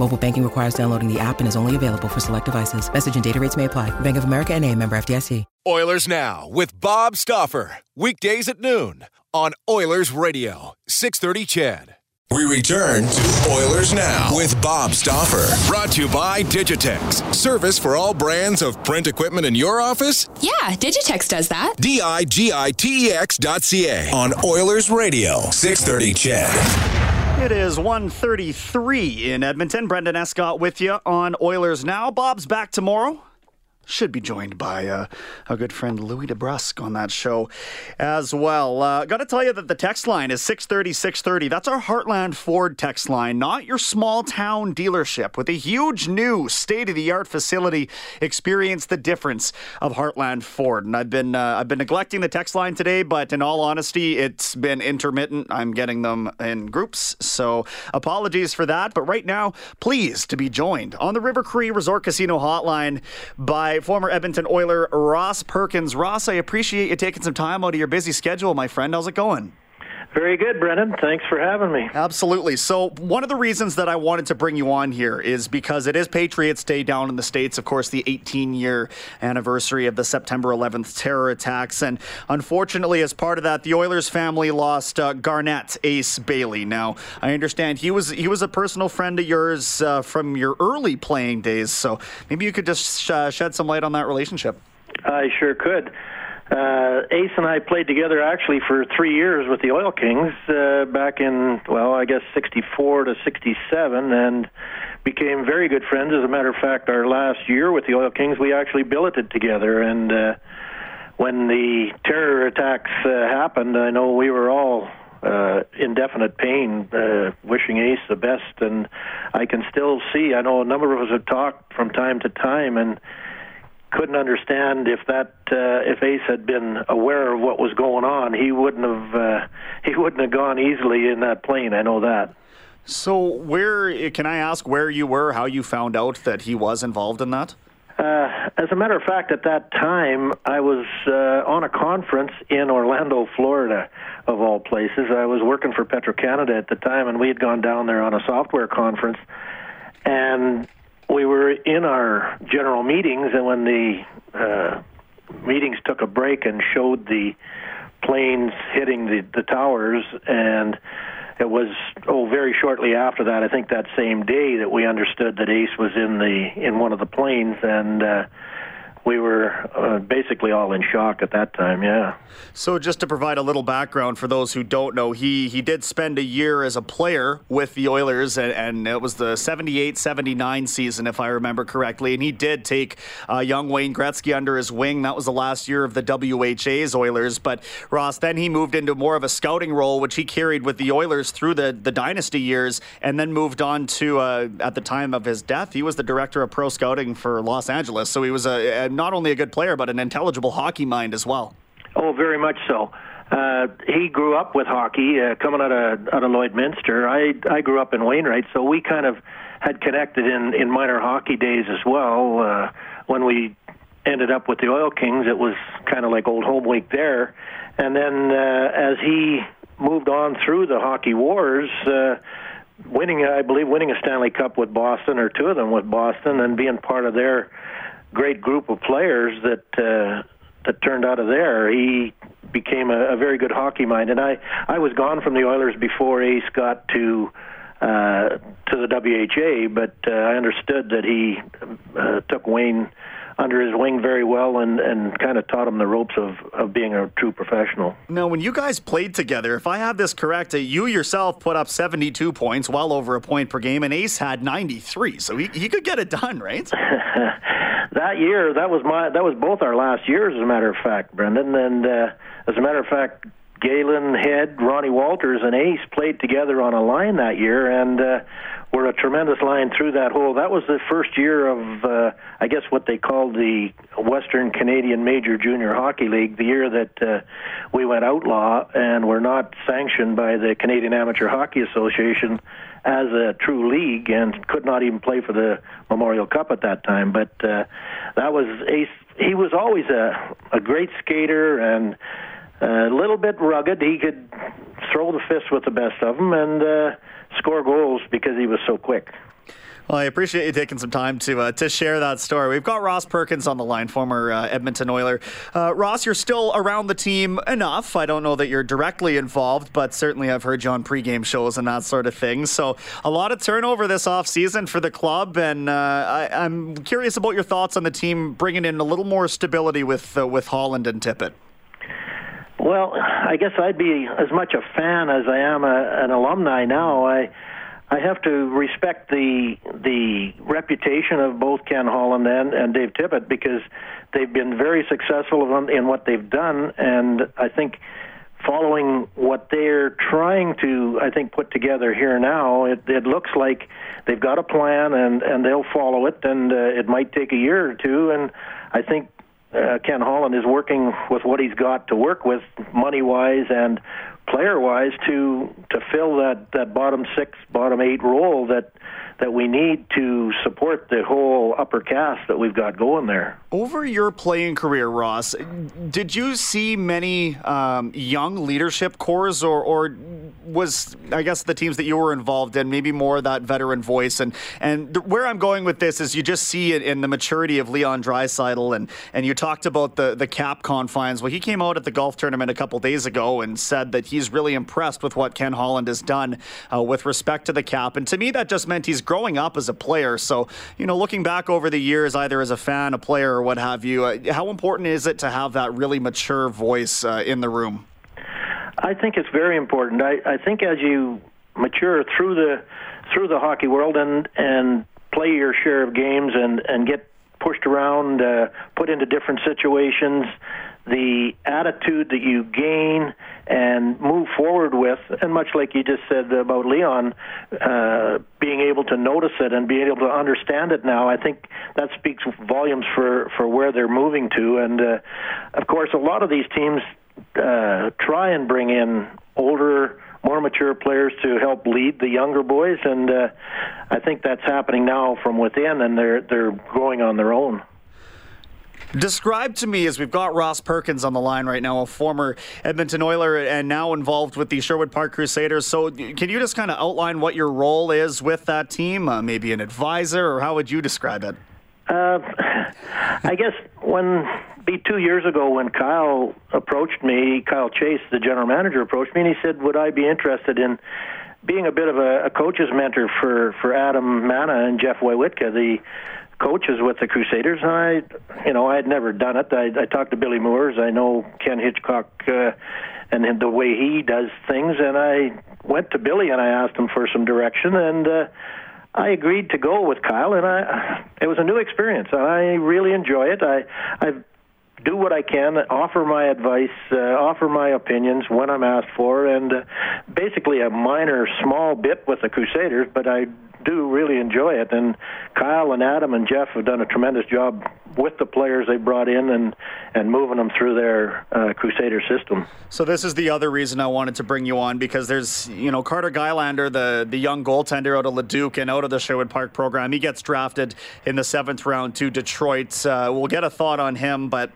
Mobile banking requires downloading the app and is only available for select devices. Message and data rates may apply. Bank of America and a member FDIC. Oilers Now with Bob Stauffer. Weekdays at noon on Oilers Radio, 630 CHED. We return to Oilers Now with Bob Stauffer. Brought to you by Digitex. Service for all brands of print equipment in your office? Yeah, Digitex does that. D I G I T E X dot C A. On Oilers Radio, 630 CHED. It is 1.33 in Edmonton. Brendan Escott with you on Oilers Now. Bob's back tomorrow. Should be joined by uh, a good friend Louie DeBrusk on that show as well. Uh, Got to tell you that the text line is 630 630. That's our Heartland Ford text line, not your small town dealership. With a huge new state of the art facility, experience the difference of Heartland Ford. And I've been uh, I've been neglecting the text line today, but in all honesty, it's been intermittent. I'm getting them in groups, so apologies for that. But right now, pleased to be joined on the River Cree Resort Casino hotline by former Edmonton Oiler Ross Perkins. Ross, I appreciate you taking some time out of your busy schedule, my friend. How's it going? Very good, Brendan. Thanks for having me. Absolutely. So, one of the reasons that I wanted to bring you on here is because it is Patriots Day down in the States, of course, the 18 year anniversary of the September 11th terror attacks. And unfortunately, as part of that, the Oilers family lost uh, Garnett Ace Bailey. Now, I understand he was he was a personal friend of yours uh, from your early playing days. So, maybe you could just uh, shed some light on that relationship. I sure could. Uh, Ace and I played together actually for three years with the Oil Kings uh, back in, well, I guess 64 to 67, and became very good friends. As a matter of fact, our last year with the Oil Kings, we actually billeted together. And uh, when the terror attacks uh, happened, I know we were all uh, indefinite pain, uh, wishing Ace the best. And I can still see, I know a number of us have talked from time to time, and couldn't understand if that uh, if Ace had been aware of what was going on, he wouldn't have uh, he wouldn't have gone easily in that plane. I know that. So, where can I ask where you were, how you found out that he was involved in that? Uh, as a matter of fact, at that time, I was uh, on a conference in Orlando, Florida, of all places. I was working for Petro Canada at the time, and we had gone down there on a software conference. And we were in our general meetings, and when the uh, meetings took a break and showed the planes hitting the, the towers, and it was oh very shortly after that, I think that same day that we understood that Ace was in the in one of the planes, and uh, we were uh, basically all in shock at that time. Yeah. So, just to provide a little background for those who don't know, he he did spend a year as a player with the Oilers, and, and it was the 78-79 season, if I remember correctly. And he did take uh, young Wayne Gretzky under his wing. That was the last year of the WHA's Oilers. But Ross, then he moved into more of a scouting role, which he carried with the Oilers through the the dynasty years, and then moved on to uh, at the time of his death, he was the director of pro scouting for Los Angeles. So he was a, a not only a good player, but an intelligible hockey mind as well. Oh, very much so. Uh, he grew up with hockey, uh, coming out of out of Lloydminster. I I grew up in Wainwright, so we kind of had connected in in minor hockey days as well. Uh, when we ended up with the Oil Kings, it was kind of like old home week there. And then uh, as he moved on through the hockey wars. Uh, winning, I believe, winning a Stanley Cup with Boston, or two of them with Boston, and being part of their great group of players that uh, that turned out of there. He became a, a very good hockey mind, and I I was gone from the Oilers before Ace got to uh, to the WHA, but uh, I understood that he uh, took Wayne under his wing very well and, and kind of taught him the ropes of, of being a true professional. Now, when you guys played together, if I have this correct, uh, you yourself put up 72 points, well over a point per game, and Ace had 93, so he, he could get it done, right? that year, that was my that was both our last years, as a matter of fact, Brendan. And uh, as a matter of fact, Galen Head, Ronnie Walters, and Ace played together on a line that year, and uh, were a tremendous line through that hole. That was the first year of, uh, I guess, what they called the Western Canadian Major Junior Hockey League, the year that uh, we went outlaw and were not sanctioned by the Canadian Amateur Hockey Association as a true league and could not even play for the Memorial Cup at that time. But uh, that was Ace. He was always a, a great skater and a little bit rugged. He could throw the fist with the best of them and uh, score goals because he was so quick. Well, I appreciate you taking some time to uh, to share that story. We've got Ross Perkins on the line, former uh, Edmonton Oiler. Uh, Ross, you're still around the team enough. I don't know that you're directly involved, but certainly I've heard you on pregame shows and that sort of thing. So a lot of turnover this offseason for the club, and uh, I, am curious about your thoughts on the team bringing in a little more stability with uh, with Holland and Tippett. Well, I guess I'd be as much a fan as I am a, an alumni now. I I have to respect the the reputation of both Ken Holland and, and Dave Tippett because they've been very successful in, in what they've done, and I think following what they're trying to, I think, put together here now, it, it looks like they've got a plan and and they'll follow it, and uh, it might take a year or two, and I think uh, Ken Holland is working with what he's got to work with, money wise and player wise, to to fill that that bottom six, bottom eight role that that we need to support the whole upper cast that we've got going there. Over your playing career, Ross, did you see many um, young leadership cores, or, or was I guess the teams that you were involved in maybe more that veteran voice? And and the, where I'm going with this is you just see it in the maturity of Leon Draisaitl, and and you talked about the the cap confines. Well, he came out at the golf tournament a couple days ago and said that he's really impressed with what Ken Holland has done uh, with respect to the cap, and to me that just meant he's growing up as a player. So, you know, looking back over the years, either as a fan, a player, or what have you, uh, how important is it to have that really mature voice uh, in the room? I think it's very important. I, I think as you mature through the through the hockey world and and play your share of games and and get pushed around, uh, put into different situations, the attitude that you gain and move forward with, and much like you just said about Leon, uh, being able to notice it and being able to understand it now, I think that speaks volumes for, for where they're moving to. And uh, of course, a lot of these teams uh, try and bring in older more mature players to help lead the younger boys, and uh, I think that's happening now from within, and they're they're growing on their own. Describe to me, as we've got Ross Perkins on the line right now, a former Edmonton Oiler and now involved with the Sherwood Park Crusaders. So, can you just kind of outline what your role is with that team? Uh, maybe an advisor, or how would you describe it? Uh, I guess when be two years ago when Kyle approached me, Kyle Chase, the general manager, approached me and he said, "Would I be interested in being a bit of a, a coach's mentor for for Adam Manah and Jeff Waywitka, the coaches with the Crusaders, and I, you know, I had never done it. I, I talked to Billy Moores. I know Ken Hitchcock uh, and the way he does things, and I went to Billy and I asked him for some direction, and uh, I agreed to go with Kyle, and I, it was a new experience. and I really enjoy it. I, I've do what I can, offer my advice, uh, offer my opinions when I'm asked for, and uh, basically a minor, small bit with the Crusaders, but I do really enjoy it. And Kyle and Adam and Jeff have done a tremendous job with the players they brought in and and moving them through their uh, Crusader system. So this is the other reason I wanted to bring you on because there's you know Carter Gylander, the the young goaltender out of Leduc and out of the Sherwood Park program. He gets drafted in the seventh round to Detroit. Uh, we'll get a thought on him, but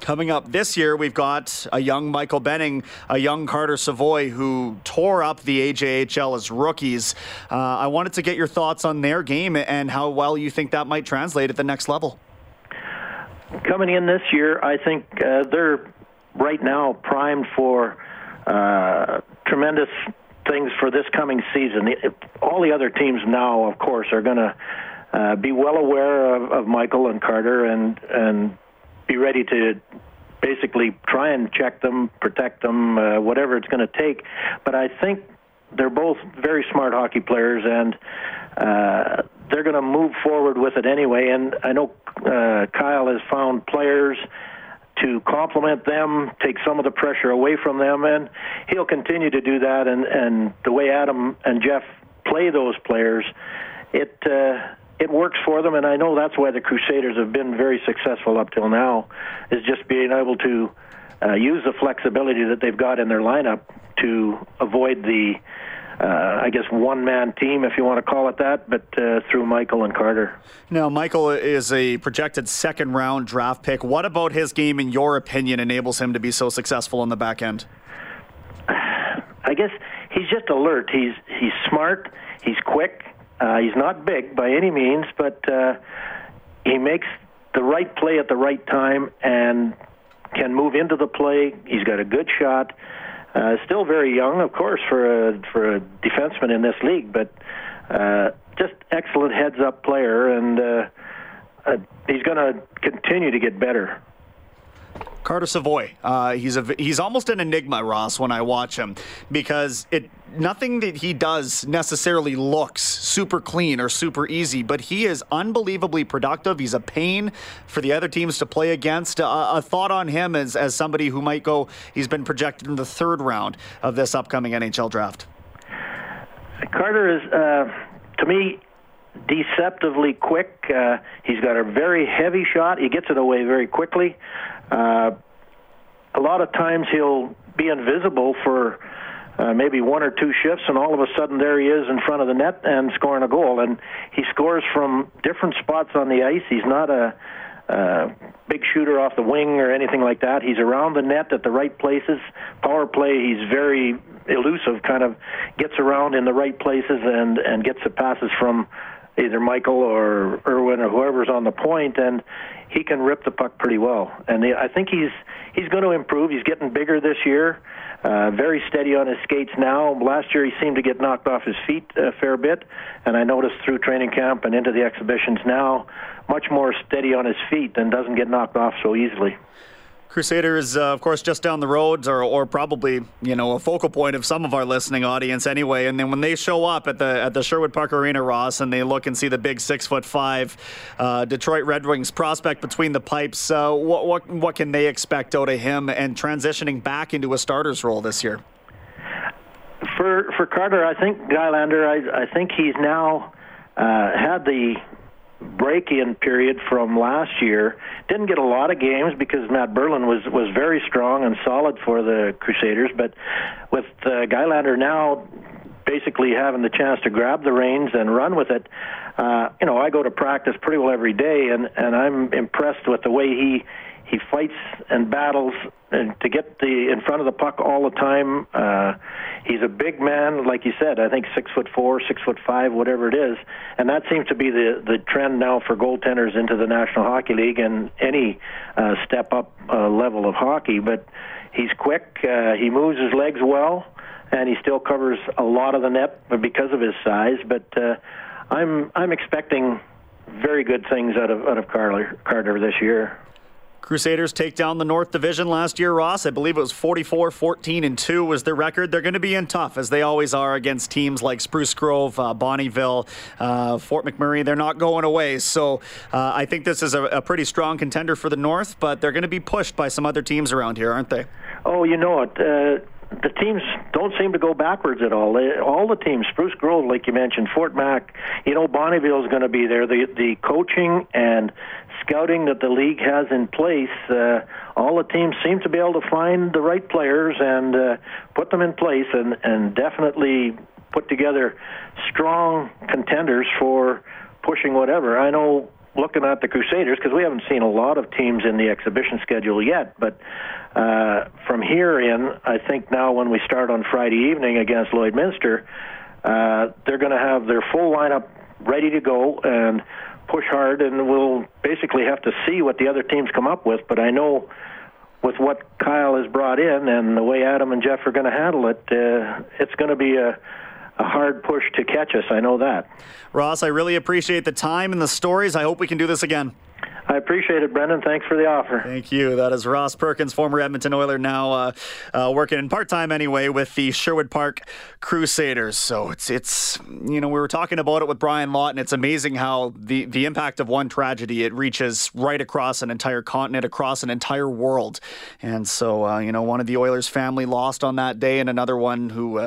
Coming up this year, we've got a young Michael Benning, a young Carter Savoie, who tore up the AJHL as rookies. Uh, I wanted to get your thoughts on their game and how well you think that might translate at the next level. Coming in this year, I think uh, they're right now primed for uh, tremendous things for this coming season. All the other teams now, of course, are going to uh, be well aware of, of Michael and Carter and and be ready to basically try and check them, protect them, uh, whatever it's going to take. But I think they're both very smart hockey players, and uh, they're going to move forward with it anyway. And I know uh, Kyle has found players to complement them, take some of the pressure away from them, and he'll continue to do that. And, and the way Adam and Jeff play those players, it uh, it works for them. And I know that's why the Crusaders have been very successful up till now, is just being able to uh, use the flexibility that they've got in their lineup to avoid the uh, I guess one man team, if you want to call it that, but uh, through Michael and Carter. Now, Michael is a projected second round draft pick. What about his game, in your opinion, enables him to be so successful on the back end? I guess he's just alert. He's he's smart. He's quick. Uh, he's not big by any means, but uh, he makes the right play at the right time and can move into the play. He's got a good shot. Uh, still very young, of course, for a for a defenseman in this league, but uh, just excellent heads-up player, and uh, uh, he's going to continue to get better. Carter Savoie. Uh, he's a he's almost an enigma, Ross, when I watch him, because it nothing that he does necessarily looks super clean or super easy, but he is unbelievably productive. He's a pain for the other teams to play against. Uh, a thought on him as as somebody who might go. He's been projected in the third round of this upcoming NHL draft. Carter is, uh, to me, deceptively quick. Uh, he's got a very heavy shot. He gets it away very quickly. Uh, a lot of times he'll be invisible for uh, maybe one or two shifts, and all of a sudden there he is in front of the net and scoring a goal. And he scores from different spots on the ice. He's not a uh, big shooter off the wing or anything like that. He's around the net at the right places. Power play, he's very elusive, kind of gets around in the right places and and gets the passes from either Michael or Irwin or whoever's on the point, and he can rip the puck pretty well. And I think he's he's going to improve. He's getting bigger this year. Uh, very steady on his skates now. Last year he seemed to get knocked off his feet a fair bit, and I noticed through training camp and into the exhibitions now, much more steady on his feet and doesn't get knocked off so easily. Crusaders, uh, of course, just down the road, or, or probably you know a focal point of some of our listening audience anyway. And then when they show up at the at the Sherwood Park Arena, Ross, and they look and see the big six foot five uh, Detroit Red Wings prospect between the pipes, uh, what what what can they expect out of him and transitioning back into a starter's role this year? For for Carter, I think Gylander, I I think he's now uh, had the break-in period from last year. Didn't get a lot of games because Matt Berlin was was very strong and solid for the Crusaders. But with uh, Gylander now basically having the chance to grab the reins and run with it, uh, you know, I go to practice pretty well every day, and and I'm impressed with the way he he fights and battles and to get the in front of the puck all the time. Uh, he's a big man, like you said. I think six foot four, six foot five, whatever it is, and that seems to be the the trend now for goaltenders into the National Hockey League and any uh, step up uh, level of hockey. But he's quick. Uh, he moves his legs well, and he still covers a lot of the net because of his size. But uh, I'm I'm expecting very good things out of out of Carter, Carter this year. Crusaders take down the North Division last year, Ross. I believe it was 44 14 and 2 was their record. They're going to be in tough, as they always are, against teams like Spruce Grove, uh, Bonnyville, uh, Fort McMurray. They're not going away. So uh, I think this is a, a, pretty strong contender for the North, but they're going to be pushed by some other teams around here, aren't they? Oh, you know it. Uh, the teams don't seem to go backwards at all. All the teams, Spruce Grove, like you mentioned, Fort Mac, you know, Bonnyville is going to be there. The the coaching and scouting that the league has in place, uh, all the teams seem to be able to find the right players and uh, put them in place, and and definitely put together strong contenders for pushing whatever. I know looking at the Crusaders because we haven't seen a lot of teams in the exhibition schedule yet, but uh, from here in, I think now when we start on Friday evening against Lloydminster, uh, they're going to have their full lineup ready to go and push hard, and we'll basically have to see what the other teams come up with. But I know with what Kyle has brought in and the way Adam and Jeff are going to handle it, uh, it's going to be a, a hard push to catch us. I know that. Ross, I really appreciate the time and the stories. I hope we can do this again. I appreciate it, Brendan. Thanks for the offer. Thank you. That is Ross Perkins, former Edmonton Oiler, now uh, uh, working part time anyway with the Sherwood Park Crusaders. So it's it's you know we were talking about it with Brian Lawton. It's amazing how the the impact of one tragedy it reaches right across an entire continent, across an entire world. And so uh, you know one of the Oilers family lost on that day, and another one who.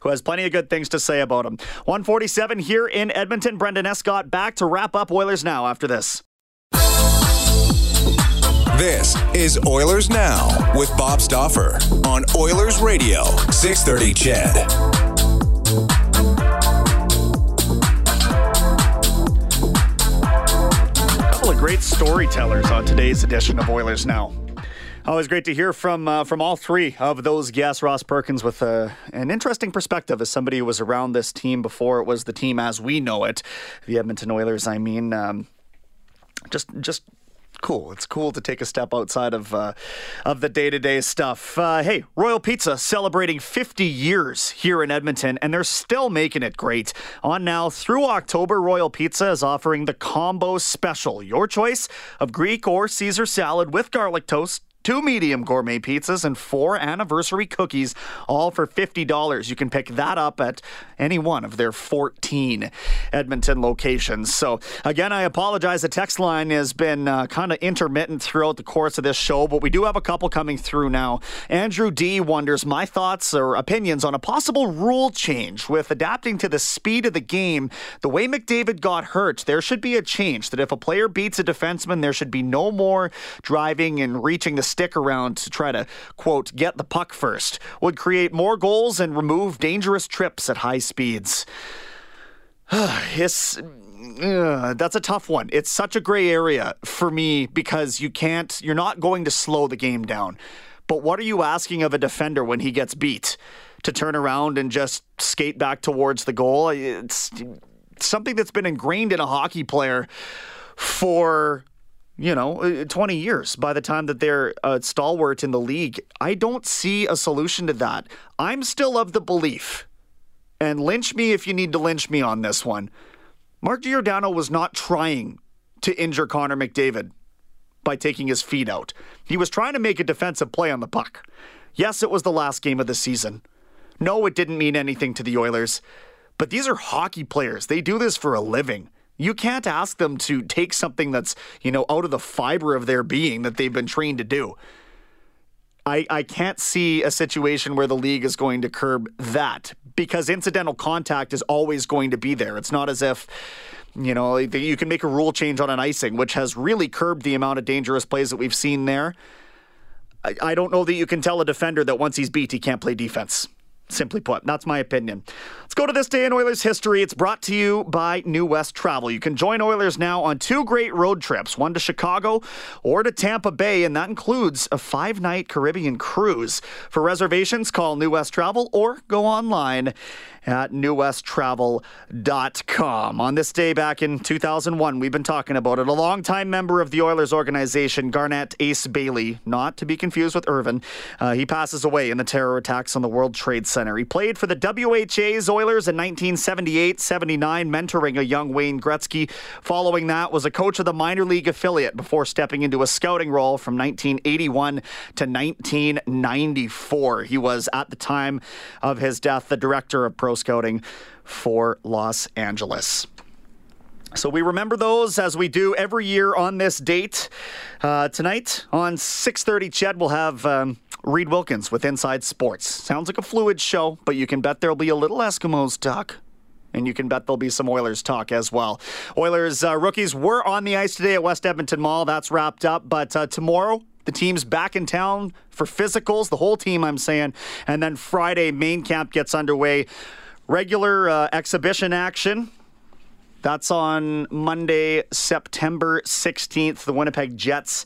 who has plenty of good things to say about him. 147 here in Edmonton. Brendan Escott back to wrap up Oilers Now after this. This is Oilers Now with Bob Stauffer on Oilers Radio, 630 CHED. couple of great storytellers on today's edition of Oilers Now. Always great to hear from uh, from all three of those guests. Ross Perkins with uh, an interesting perspective as somebody who was around this team before it was the team as we know it, the Edmonton Oilers. I mean, um, just just cool. It's cool to take a step outside of uh, of the day to day stuff. Uh, hey, Royal Pizza celebrating 50 years here in Edmonton, and they're still making it great. On now through October, Royal Pizza is offering the combo special. Your choice of Greek or Caesar salad with garlic toast two medium gourmet pizzas, and four anniversary cookies, all for $50. You can pick that up at any one of their 14 Edmonton locations. So, again, I apologize. The text line has been uh, kind of intermittent throughout the course of this show, but we do have a couple coming through now. Andrew D wonders my thoughts or opinions on a possible rule change with adapting to the speed of the game. The way McDavid got hurt, there should be a change that if a player beats a defenseman, there should be no more driving and reaching the stick around to try to, quote, get the puck first, would create more goals and remove dangerous trips at high speeds. it's uh, that's a tough one. It's such a gray area for me because you can't, you're not going to slow the game down. But what are you asking of a defender when he gets beat? To turn around and just skate back towards the goal? It's something that's been ingrained in a hockey player for you know, uh, 20 years by the time that they're uh, stalwart in the league. I don't see a solution to that. I'm still of the belief, and lynch me if you need to lynch me on this one. Mark Giordano was not trying to injure Connor McDavid by taking his feet out. He was trying to make a defensive play on the puck. Yes, it was the last game of the season. No, it didn't mean anything to the Oilers. But these are hockey players. They do this for a living. You can't ask them to take something that's, you know, out of the fiber of their being that they've been trained to do. I, I can't see a situation where the league is going to curb that because incidental contact is always going to be there. It's not as if, you know, you can make a rule change on an icing, which has really curbed the amount of dangerous plays that we've seen there. I, I don't know that you can tell a defender that once he's beat, he can't play defense. Simply put, that's my opinion. Let's go to this day in Oilers history. It's brought to you by New West Travel. You can join Oilers now on two great road trips, one to Chicago or to Tampa Bay, and that includes a five night Caribbean cruise. For reservations, call New West Travel or go online at newwesttravel.com. On this day back in 2001, we've been talking about it. A longtime member of the Oilers organization, Garnett Ace Bailey, not to be confused with Irvin, uh, he passes away in the terror attacks on the World Trade Center. He played for the WHA's Oilers in 1978 79, mentoring a young Wayne Gretzky. Following that, was a coach of the minor league affiliate before stepping into a scouting role from 1981 to 1994. He was, at the time of his death, the director of pro scouting for Los Angeles. So we remember those as we do every year on this date. Uh, tonight on 6:30, Ched will have um, Reid Wilkins with Inside Sports. Sounds like a fluid show, but you can bet there'll be a little Eskimos talk. And you can bet there'll be some Oilers talk as well. Oilers uh, rookies were on the ice today at West Edmonton Mall. That's wrapped up. But uh, tomorrow, the team's back in town for physicals, the whole team, I'm saying. And then Friday, main camp gets underway. Regular uh, exhibition action that's on Monday, September 16th. The Winnipeg Jets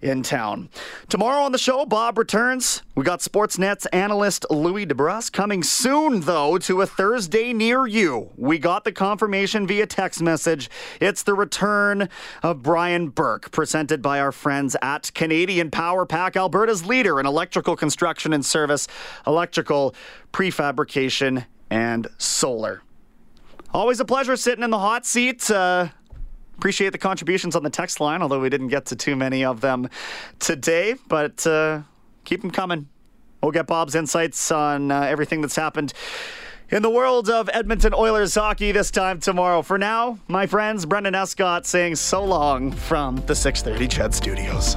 in town. Tomorrow on the show, Bob returns. We got Sportsnet's analyst Louie DeBrusk coming soon, though, to a Thursday near you. We got the confirmation via text message. It's the return of Brian Burke, presented by our friends at Canadian Power Pack, Alberta's leader in electrical construction and service, electrical prefabrication, and solar. Always a pleasure sitting in the hot seat. Uh, appreciate the contributions on the text line, although we didn't get to too many of them today, but uh, keep them coming. We'll get Bob's insights on uh, everything that's happened in the world of Edmonton Oilers hockey this time tomorrow. For now, my friends, Brendan Escott saying so long from the 630 Ched Studios.